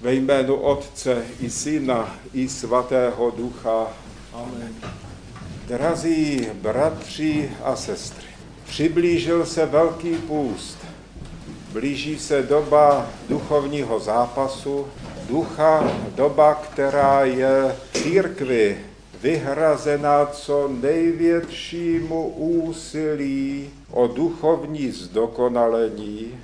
Ve jménu Otce i Syna i Svatého Ducha. Amen. Drazí bratři a sestry, přiblížil se Velký půst. Blíží se doba duchovního zápasu, ducha, doba, která je církvi vyhrazena co největšímu úsilí o duchovní zdokonalení,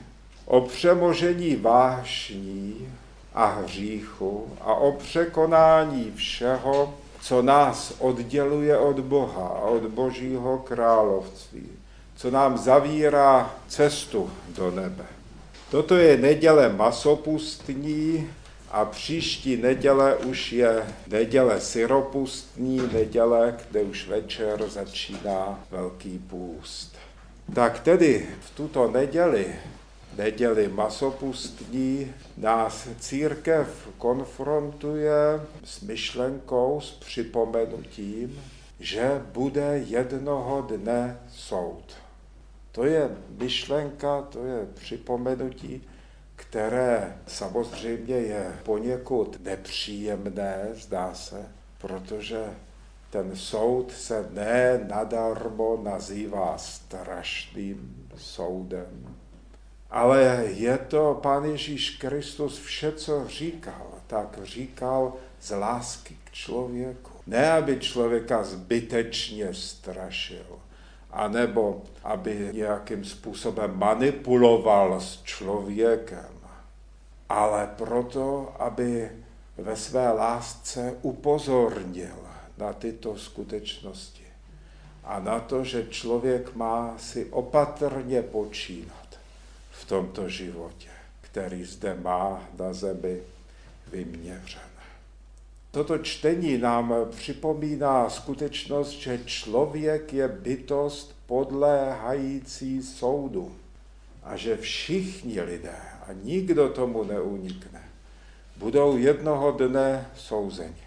o přemožení vášní a hříchu a o překonání všeho, co nás odděluje od Boha a od Božího království, co nám zavírá cestu do nebe. Toto je neděle masopustní a příští neděle už je neděle syropustní, neděle, kde už večer začíná Velký půst. Tak tedy v tuto neděli neděli masopustní nás církev konfrontuje s myšlenkou, s připomenutím, že bude jednoho dne soud. To je myšlenka, to je připomenutí, které samozřejmě je poněkud nepříjemné, zdá se, protože ten soud se ne nadarmo nazývá strašným soudem. Ale je to Pán Ježíš Kristus vše, co říkal, tak říkal z lásky k člověku. Ne, aby člověka zbytečně strašil, anebo aby nějakým způsobem manipuloval s člověkem, ale proto, aby ve své lásce upozornil na tyto skutečnosti a na to, že člověk má si opatrně počínat v tomto životě, který zde má na zemi vyměřen. Toto čtení nám připomíná skutečnost, že člověk je bytost podléhající soudu a že všichni lidé, a nikdo tomu neunikne, budou jednoho dne souzeni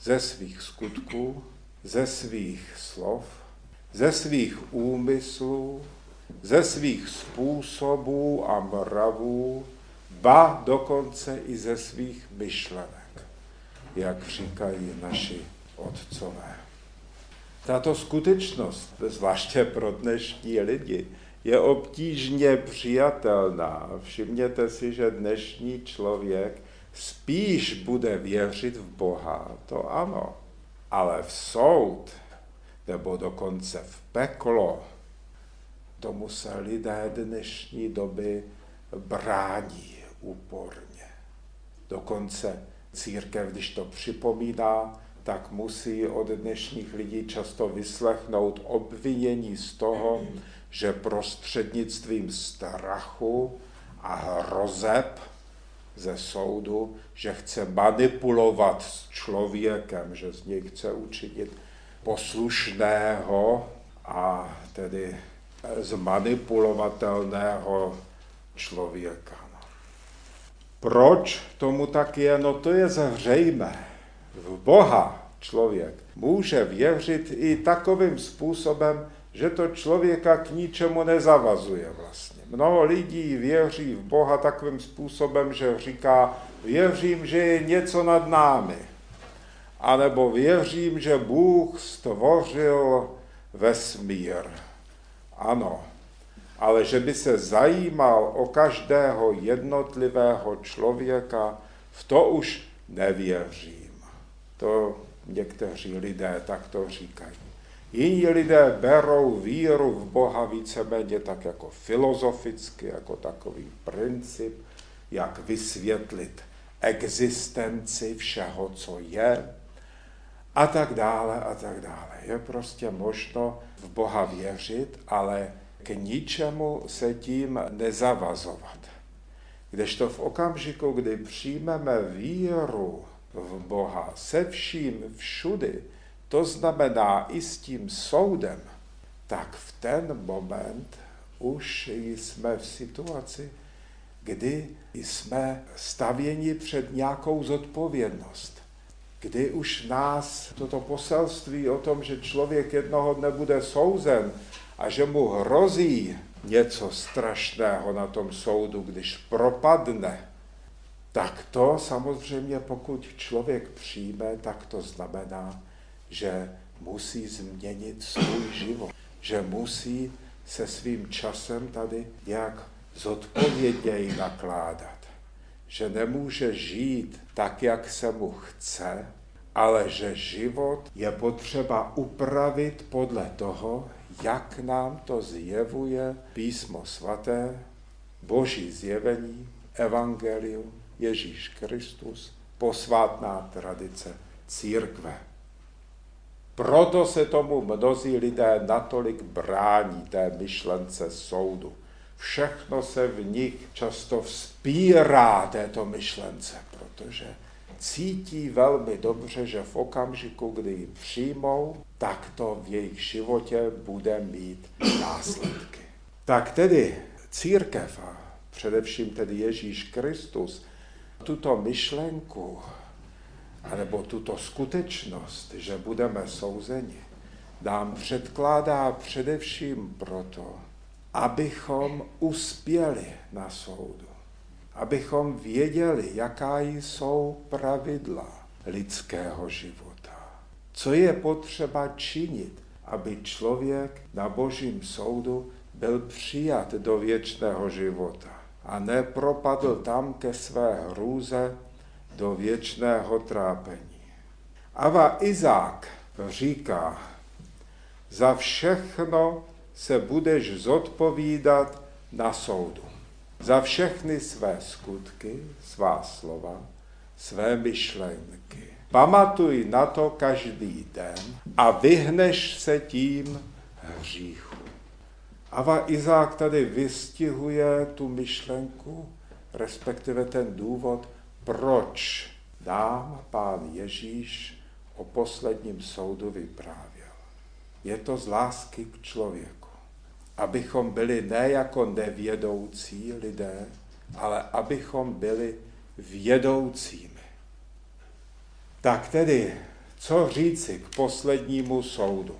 ze svých skutků, ze svých slov, ze svých úmyslů, ze svých způsobů a mravů, ba dokonce i ze svých myšlenek, jak říkají naši otcové. Tato skutečnost, zvláště pro dnešní lidi, je obtížně přijatelná. Všimněte si, že dnešní člověk spíš bude věřit v Boha, to ano, ale v soud, nebo dokonce v peklo, tomu se lidé dnešní doby brání úporně. Dokonce církev, když to připomíná, tak musí od dnešních lidí často vyslechnout obvinění z toho, že prostřednictvím strachu a hrozeb ze soudu, že chce manipulovat s člověkem, že z něj chce učinit poslušného a tedy zmanipulovatelného člověka. No. Proč tomu tak je? No to je zřejmé. V Boha člověk může věřit i takovým způsobem, že to člověka k ničemu nezavazuje vlastně. Mnoho lidí věří v Boha takovým způsobem, že říká, věřím, že je něco nad námi. A nebo věřím, že Bůh stvořil vesmír ano, ale že by se zajímal o každého jednotlivého člověka, v to už nevěřím. To někteří lidé takto říkají. Jiní lidé berou víru v Boha víceméně tak jako filozoficky, jako takový princip, jak vysvětlit existenci všeho, co je, a tak dále, a tak dále. Je prostě možno v Boha věřit, ale k ničemu se tím nezavazovat. Kdežto v okamžiku, kdy přijmeme víru v Boha se vším všudy, to znamená i s tím soudem, tak v ten moment už jsme v situaci, kdy jsme stavěni před nějakou zodpovědnost kdy už nás toto poselství o tom, že člověk jednoho dne bude souzen a že mu hrozí něco strašného na tom soudu, když propadne, tak to samozřejmě, pokud člověk přijme, tak to znamená, že musí změnit svůj život, že musí se svým časem tady nějak zodpověději nakládat, že nemůže žít tak, jak se mu chce, ale že život je potřeba upravit podle toho, jak nám to zjevuje písmo svaté, boží zjevení, evangelium, Ježíš Kristus, posvátná tradice církve. Proto se tomu mnozí lidé natolik brání té myšlence soudu. Všechno se v nich často vzpírá této myšlence, protože cítí velmi dobře, že v okamžiku, kdy ji přijmou, tak to v jejich životě bude mít následky. Tak tedy církev a především tedy Ježíš Kristus tuto myšlenku anebo tuto skutečnost, že budeme souzeni, nám předkládá především proto, abychom uspěli na soudu, abychom věděli, jaká jsou pravidla lidského života, co je potřeba činit, aby člověk na božím soudu byl přijat do věčného života a nepropadl tam ke své hrůze do věčného trápení. Ava Izák říká, za všechno se budeš zodpovídat na soudu. Za všechny své skutky, svá slova, své myšlenky. Pamatuj na to každý den a vyhneš se tím hříchu. Ava Izák tady vystihuje tu myšlenku, respektive ten důvod, proč nám pán Ježíš o posledním soudu vyprávěl. Je to z lásky k člověku. Abychom byli ne jako nevědoucí lidé, ale abychom byli vědoucími. Tak tedy, co říci k poslednímu soudu,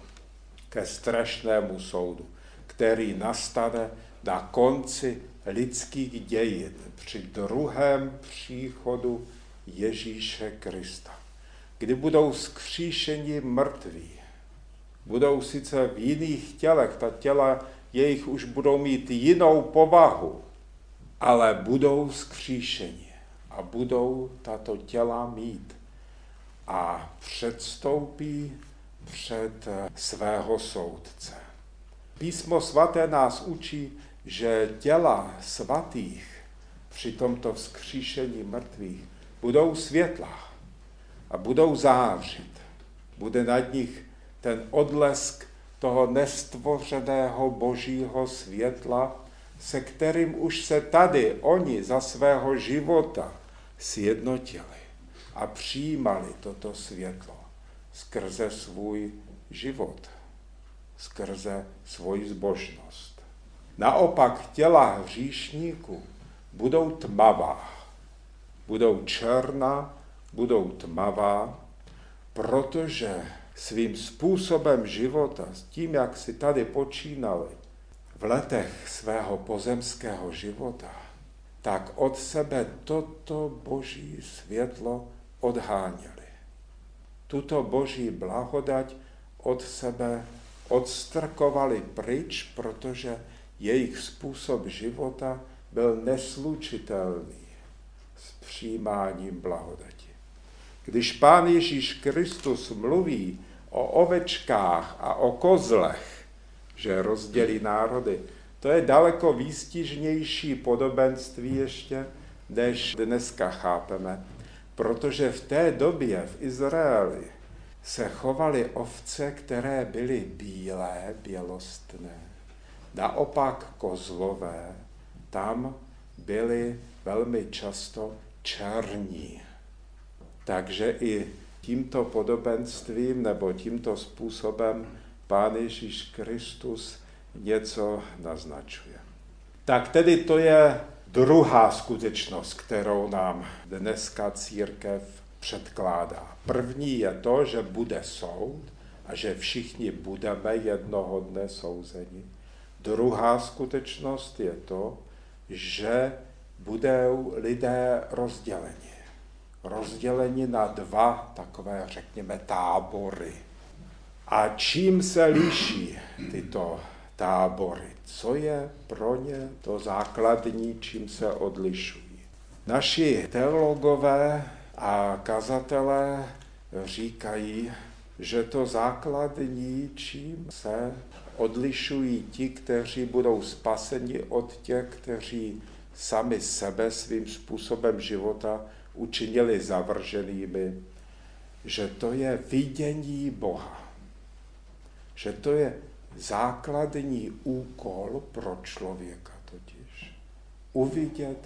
ke strašnému soudu, který nastane na konci lidských dějin při druhém příchodu Ježíše Krista, kdy budou skříšeni mrtví. Budou sice v jiných tělech, ta těla jejich už budou mít jinou povahu, ale budou skříšeni a budou tato těla mít a předstoupí před svého soudce. Písmo svaté nás učí, že těla svatých při tomto vzkříšení mrtvých budou světla a budou zářit. Bude nad nich ten odlesk toho nestvořeného božího světla, se kterým už se tady oni za svého života sjednotili a přijímali toto světlo skrze svůj život, skrze svoji zbožnost. Naopak těla hříšníků budou tmavá. Budou černá, budou tmavá, protože svým způsobem života, s tím, jak si tady počínali v letech svého pozemského života, tak od sebe toto boží světlo odháněli. Tuto boží blahodať od sebe odstrkovali pryč, protože jejich způsob života byl neslučitelný s přijímáním blahodati. Když pán Ježíš Kristus mluví o ovečkách a o kozlech, že rozdělí národy, to je daleko výstižnější podobenství ještě, než dneska chápeme, protože v té době v Izraeli se chovaly ovce, které byly bílé, bělostné. Naopak kozlové tam byli velmi často černí. Takže i tímto podobenstvím nebo tímto způsobem Pán Ježíš Kristus něco naznačuje. Tak tedy to je druhá skutečnost, kterou nám dneska církev předkládá. První je to, že bude soud a že všichni budeme jednoho dne souzeni. Druhá skutečnost je to, že budou lidé rozděleni. Rozděleni na dva takové, řekněme, tábory. A čím se liší tyto tábory? Co je pro ně to základní, čím se odlišují? Naši teologové a kazatelé říkají, že to základní, čím se odlišují ti, kteří budou spaseni od těch, kteří sami sebe svým způsobem života učinili zavrženými, že to je vidění Boha. Že to je základní úkol pro člověka totiž. Uvidět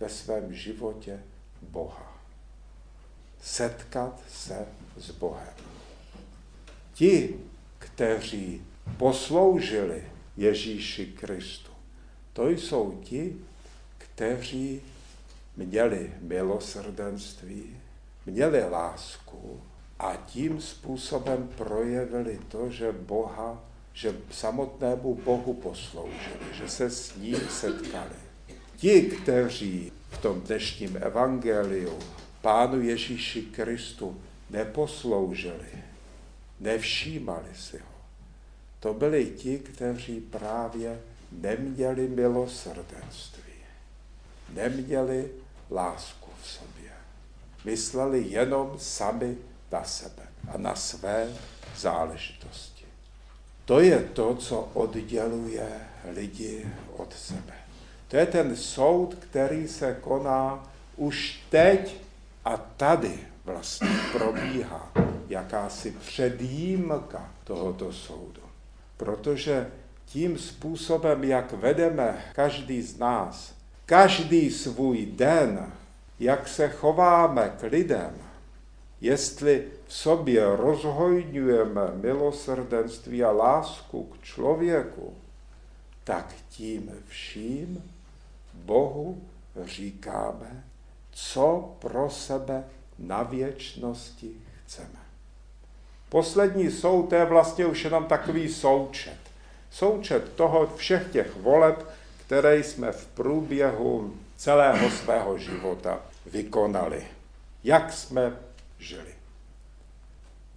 ve svém životě Boha. Setkat se s Bohem. Ti, kteří posloužili Ježíši Kristu, to jsou ti, kteří měli milosrdenství, měli lásku a tím způsobem projevili to, že Boha, že samotnému Bohu posloužili, že se s ním setkali. Ti, kteří v tom dnešním evangeliu Pánu Ježíši Kristu neposloužili, nevšímali si ho, to byli ti, kteří právě neměli milosrdenství, neměli lásku v sobě. Mysleli jenom sami na sebe a na své záležitosti. To je to, co odděluje lidi od sebe. To je ten soud, který se koná už teď a tady vlastně probíhá jakási předjímka tohoto soudu. Protože tím způsobem, jak vedeme každý z nás, každý svůj den, jak se chováme k lidem, jestli v sobě rozhojňujeme milosrdenství a lásku k člověku, tak tím vším Bohu říkáme, co pro sebe na věčnosti chceme. Poslední soud je vlastně už jenom takový součet. Součet toho všech těch voleb, které jsme v průběhu celého svého života vykonali. Jak jsme žili.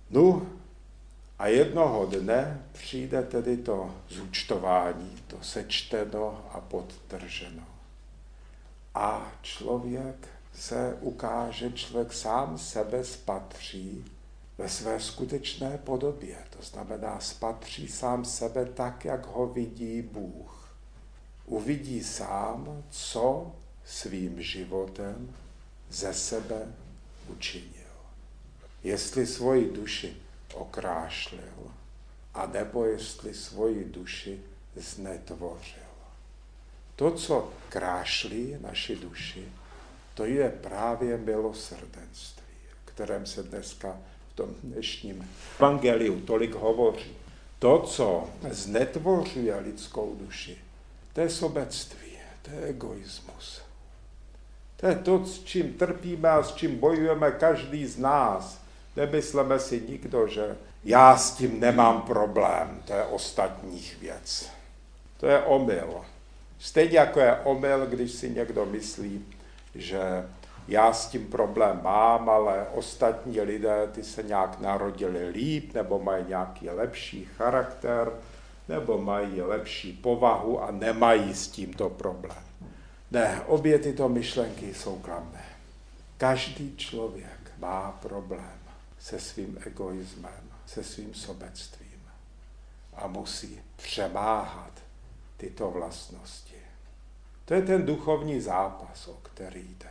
No a jednoho dne přijde tedy to zúčtování, to sečteno a podtrženo. A člověk se ukáže, člověk sám sebe spatří ve své skutečné podobě. To znamená, spatří sám sebe tak, jak ho vidí Bůh. Uvidí sám, co svým životem ze sebe učinil. Jestli svoji duši okrášlil, a nebo jestli svoji duši znetvořil. To, co krášlí naši duši, to je právě milosrdenství, o kterém se dneska v tom dnešním evangeliu tolik hovoří. To, co znetvořuje lidskou duši, to je sobectví, to je egoismus. To je to, s čím trpíme a s čím bojujeme každý z nás. Nemysleme si nikdo, že já s tím nemám problém, to je ostatních věc. To je omyl. Stejně jako je omyl, když si někdo myslí, že já s tím problém mám, ale ostatní lidé, ty se nějak narodili líp, nebo mají nějaký lepší charakter, nebo mají lepší povahu a nemají s tímto problém. Ne, obě tyto myšlenky jsou klamné. Každý člověk má problém se svým egoismem, se svým sobectvím a musí přemáhat tyto vlastnosti. To je ten duchovní zápas, o který jde.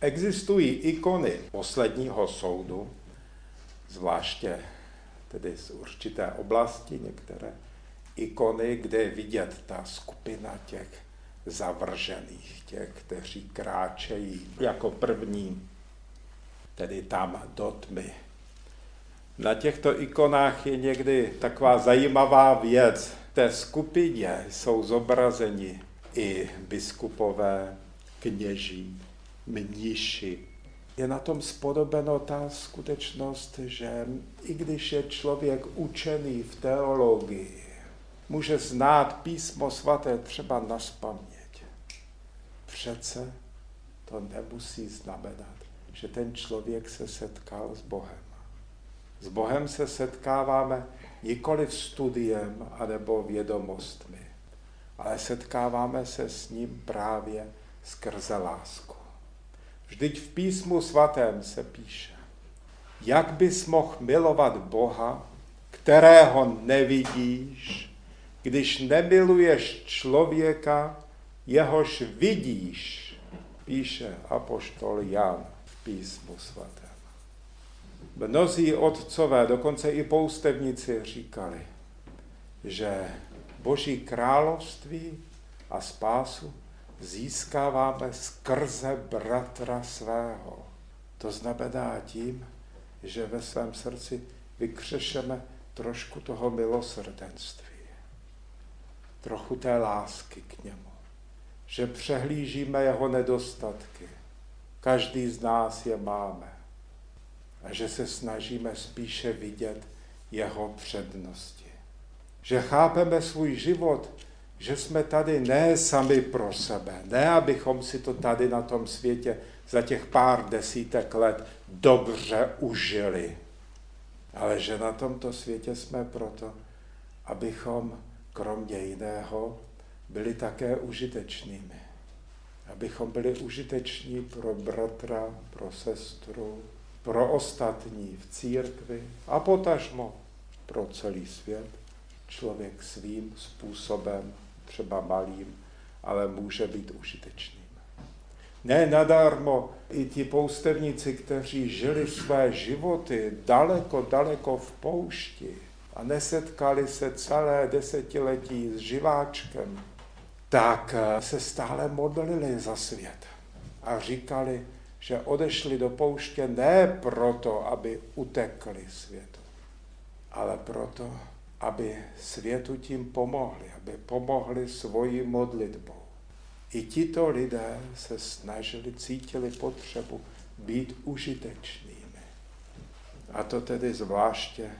Existují ikony posledního soudu, zvláště tedy z určité oblasti, některé ikony, kde je vidět ta skupina těch zavržených, těch, kteří kráčejí jako první, tedy tam do tmy. Na těchto ikonách je někdy taková zajímavá věc. V té skupině jsou zobrazeni i biskupové, kněží, mniši. Je na tom spodobeno ta skutečnost, že i když je člověk učený v teologii, může znát písmo svaté třeba na spaměť. přece to nemusí znamenat, že ten člověk se setkal s Bohem. S Bohem se setkáváme nikoli v studiem anebo vědomostmi, ale setkáváme se s ním právě skrze lásku. Vždyť v písmu svatém se píše, jak bys mohl milovat Boha, kterého nevidíš, když nemiluješ člověka, jehož vidíš, píše apoštol Jan v písmu svatém. Mnozí otcové, dokonce i poustevníci říkali, že Boží království a spásu získáváme skrze bratra svého. To znamená tím, že ve svém srdci vykřešeme trošku toho milosrdenství, trochu té lásky k němu, že přehlížíme jeho nedostatky. Každý z nás je máme. A že se snažíme spíše vidět jeho přednosti. Že chápeme svůj život že jsme tady ne sami pro sebe, ne abychom si to tady na tom světě za těch pár desítek let dobře užili, ale že na tomto světě jsme proto, abychom kromě jiného byli také užitečnými. Abychom byli užiteční pro bratra, pro sestru, pro ostatní v církvi a potažmo pro celý svět. Člověk svým způsobem třeba malým, ale může být užitečným. Ne nadarmo i ti poustevníci, kteří žili své životy daleko, daleko v poušti a nesetkali se celé desetiletí s živáčkem, tak eh, se stále modlili za svět a říkali, že odešli do pouště ne proto, aby utekli světu, ale proto, aby světu tím pomohli, aby pomohli svojí modlitbou. I tito lidé se snažili, cítili potřebu být užitečnými. A to tedy zvláště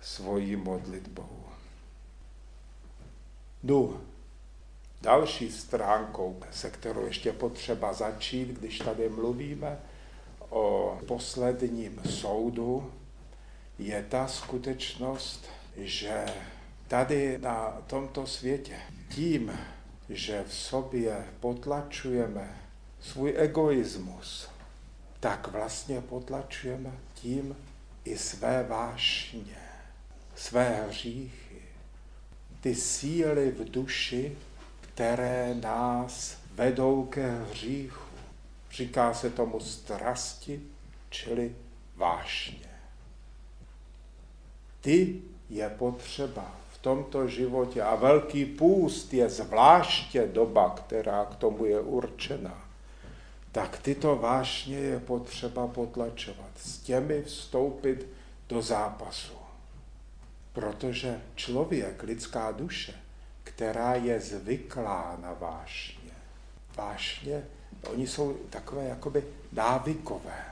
svojí modlitbou. No, další stránkou, se kterou ještě potřeba začít, když tady mluvíme o posledním soudu, je ta skutečnost, že tady na tomto světě tím, že v sobě potlačujeme svůj egoismus, tak vlastně potlačujeme tím i své vášně, své hříchy, ty síly v duši, které nás vedou ke hříchu. Říká se tomu strasti, čili vášně. Ty je potřeba v tomto životě a velký půst je zvláště doba, která k tomu je určena, tak tyto vášně je potřeba potlačovat, s těmi vstoupit do zápasu. Protože člověk, lidská duše, která je zvyklá na vášně, vášně, oni jsou takové jakoby návykové.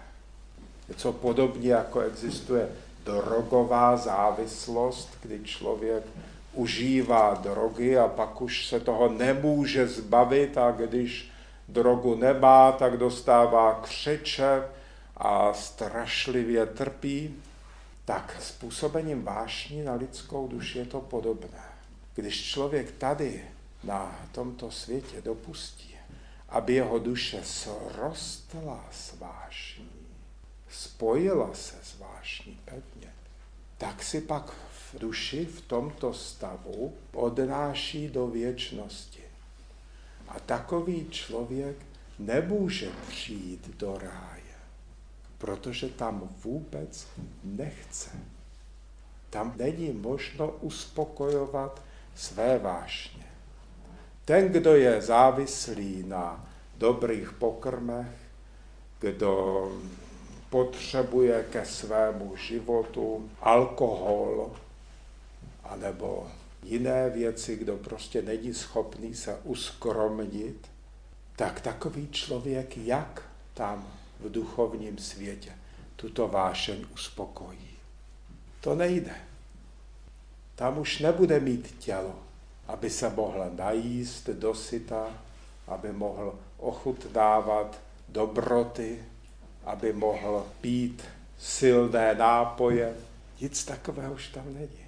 Něco podobně, jako existuje drogová závislost, kdy člověk užívá drogy a pak už se toho nemůže zbavit a když drogu nemá, tak dostává křeče a strašlivě trpí, tak způsobením vášní na lidskou duši je to podobné. Když člověk tady na tomto světě dopustí, aby jeho duše srostla s vášní, spojila se s vášní pevně, tak si pak v duši v tomto stavu odnáší do věčnosti. A takový člověk nemůže přijít do ráje, protože tam vůbec nechce. Tam není možno uspokojovat své vášně. Ten, kdo je závislý na dobrých pokrmech, kdo potřebuje ke svému životu alkohol anebo jiné věci, kdo prostě není schopný se uskromnit, tak takový člověk jak tam v duchovním světě tuto vášeň uspokojí. To nejde. Tam už nebude mít tělo, aby se mohl najíst dosyta, aby mohl ochutnávat dobroty, aby mohl pít silné nápoje. Nic takového už tam není.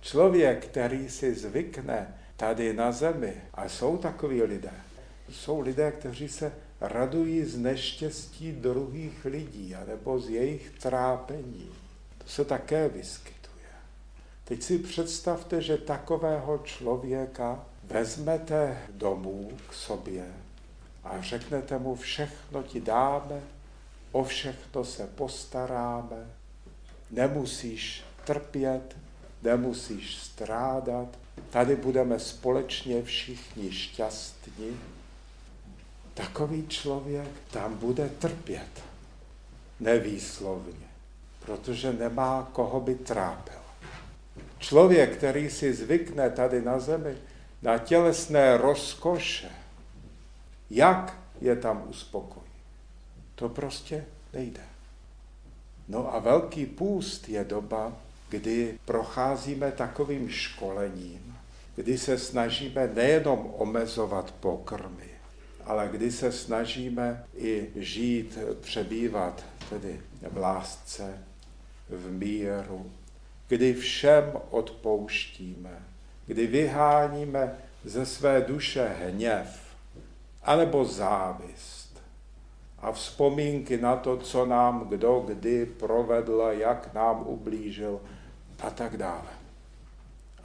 Člověk, který si zvykne tady na zemi, a jsou takoví lidé, jsou lidé, kteří se radují z neštěstí druhých lidí, anebo z jejich trápení. To se také vyskytuje. Teď si představte, že takového člověka vezmete domů k sobě a řeknete mu, všechno ti dáme, o všechno se postaráme, nemusíš trpět, nemusíš strádat, tady budeme společně všichni šťastní. Takový člověk tam bude trpět, nevýslovně, protože nemá koho by trápil. Člověk, který si zvykne tady na zemi na tělesné rozkoše, jak je tam uspokojí? To prostě nejde. No a velký půst je doba, kdy procházíme takovým školením, kdy se snažíme nejenom omezovat pokrmy, ale kdy se snažíme i žít, přebývat tedy v lásce, v míru, kdy všem odpouštíme, kdy vyháníme ze své duše hněv anebo závist a vzpomínky na to, co nám kdo kdy provedl, jak nám ublížil a tak dále.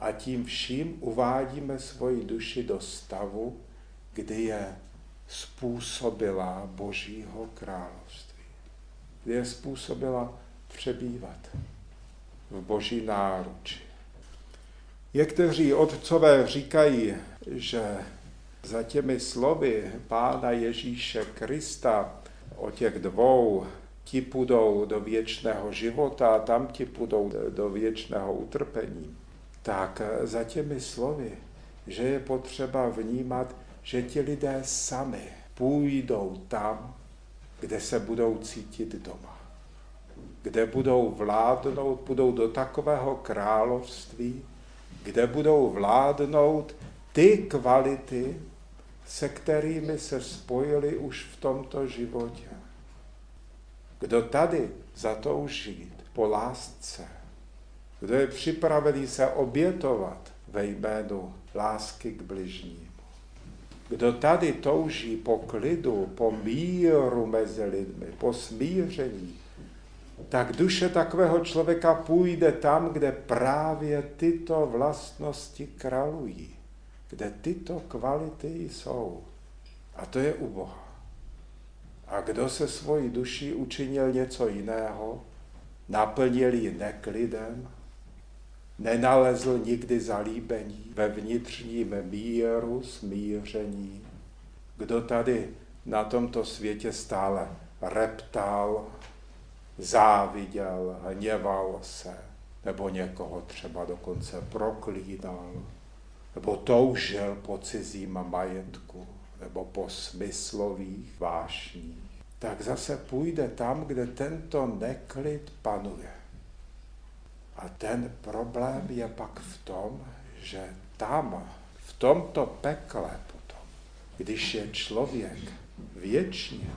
A tím vším uvádíme svoji duši do stavu, kdy je způsobila Božího království. Kdy je způsobila přebývat v boží náruči. Někteří otcové říkají, že za těmi slovy Pána Ježíše Krista o těch dvou ti půjdou do věčného života a tam ti půjdou do věčného utrpení, tak za těmi slovy, že je potřeba vnímat, že ti lidé sami půjdou tam, kde se budou cítit doma. Kde budou vládnout, budou do takového království, kde budou vládnout ty kvality, se kterými se spojili už v tomto životě. Kdo tady zatouží po lásce, kdo je připravený se obětovat ve jménu lásky k bližnímu, kdo tady touží po klidu, po míru mezi lidmi, po smíření, tak duše takového člověka půjde tam, kde právě tyto vlastnosti kralují, kde tyto kvality jsou. A to je u Boha. A kdo se svojí duší učinil něco jiného, naplnil ji neklidem, nenalezl nikdy zalíbení ve vnitřním míru, smíření, kdo tady na tomto světě stále reptal, záviděl, hněval se, nebo někoho třeba dokonce proklínal, nebo toužil po cizím majetku, nebo po smyslových vášních, tak zase půjde tam, kde tento neklid panuje. A ten problém je pak v tom, že tam, v tomto pekle potom, když je člověk věčně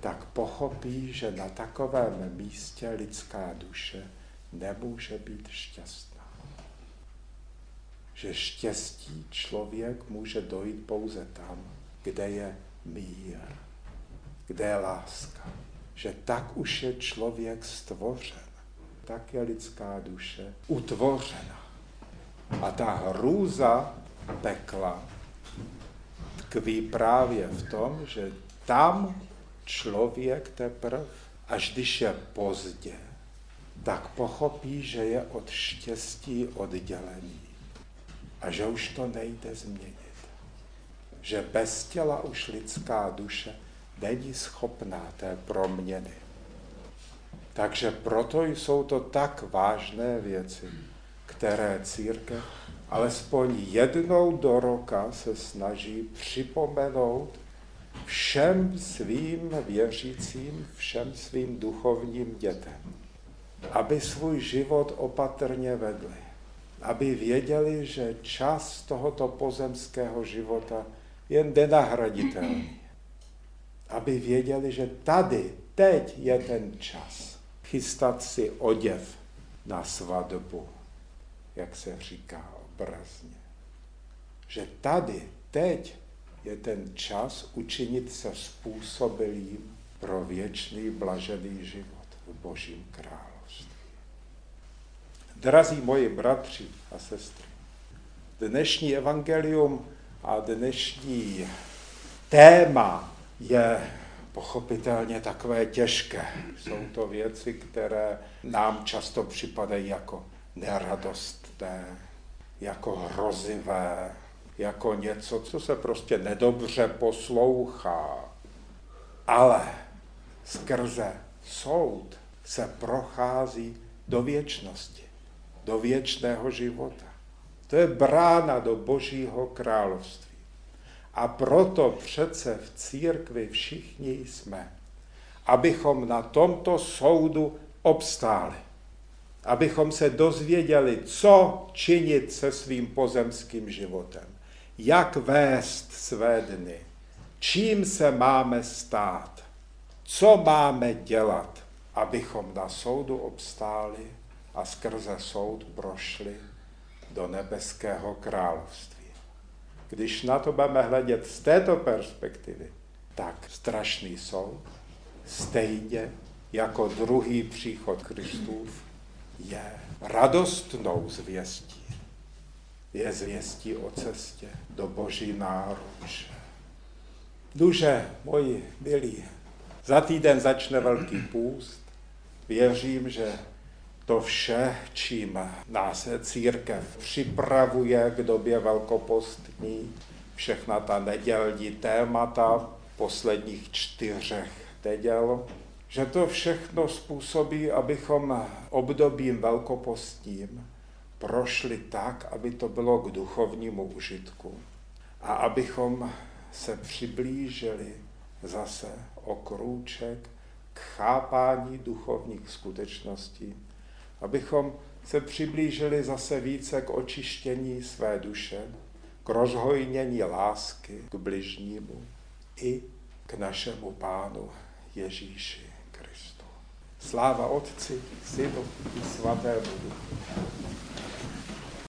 tak pochopí, že na takovém místě lidská duše nemůže být šťastná. Že štěstí člověk může dojít pouze tam, kde je mír, kde je láska. Že tak už je člověk stvořen, tak je lidská duše utvořena. A ta hrůza pekla tkví právě v tom, že tam člověk teprve, až když je pozdě, tak pochopí, že je od štěstí oddělený a že už to nejde změnit. Že bez těla už lidská duše není schopná té proměny. Takže proto jsou to tak vážné věci, které církev alespoň jednou do roka se snaží připomenout všem svým věřícím, všem svým duchovním dětem, aby svůj život opatrně vedli, aby věděli, že čas tohoto pozemského života je nenahraditelný, aby věděli, že tady, teď je ten čas chystat si oděv na svatbu, jak se říká obrazně. Že tady, teď je ten čas učinit se způsobilým pro věčný blažený život v Božím království. Drazí moji bratři a sestry, dnešní evangelium a dnešní téma je pochopitelně takové těžké. Jsou to věci, které nám často připadají jako neradostné, jako hrozivé, jako něco, co se prostě nedobře poslouchá. Ale skrze soud se prochází do věčnosti, do věčného života. To je brána do Božího království. A proto přece v církvi všichni jsme, abychom na tomto soudu obstáli. Abychom se dozvěděli, co činit se svým pozemským životem. Jak vést své dny. Čím se máme stát. Co máme dělat, abychom na soudu obstáli a skrze soud prošli do nebeského království. Když na to budeme hledět z této perspektivy, tak strašný soud, stejně jako druhý příchod Kristův, je radostnou zvěstí. Je zvěstí o cestě do Boží náruče. Duže, moji milí, za týden začne velký půst. Věřím, že to vše, čím nás církev připravuje k době velkopostní, všechna ta nedělní témata posledních čtyřech neděl, že to všechno způsobí, abychom obdobím velkopostním prošli tak, aby to bylo k duchovnímu užitku a abychom se přiblížili zase o krůček k chápání duchovních skutečností, abychom se přiblížili zase více k očištění své duše, k rozhojnění lásky k bližnímu i k našemu Pánu Ježíši Kristu. Sláva Otci, Synu i Svatému Duchu.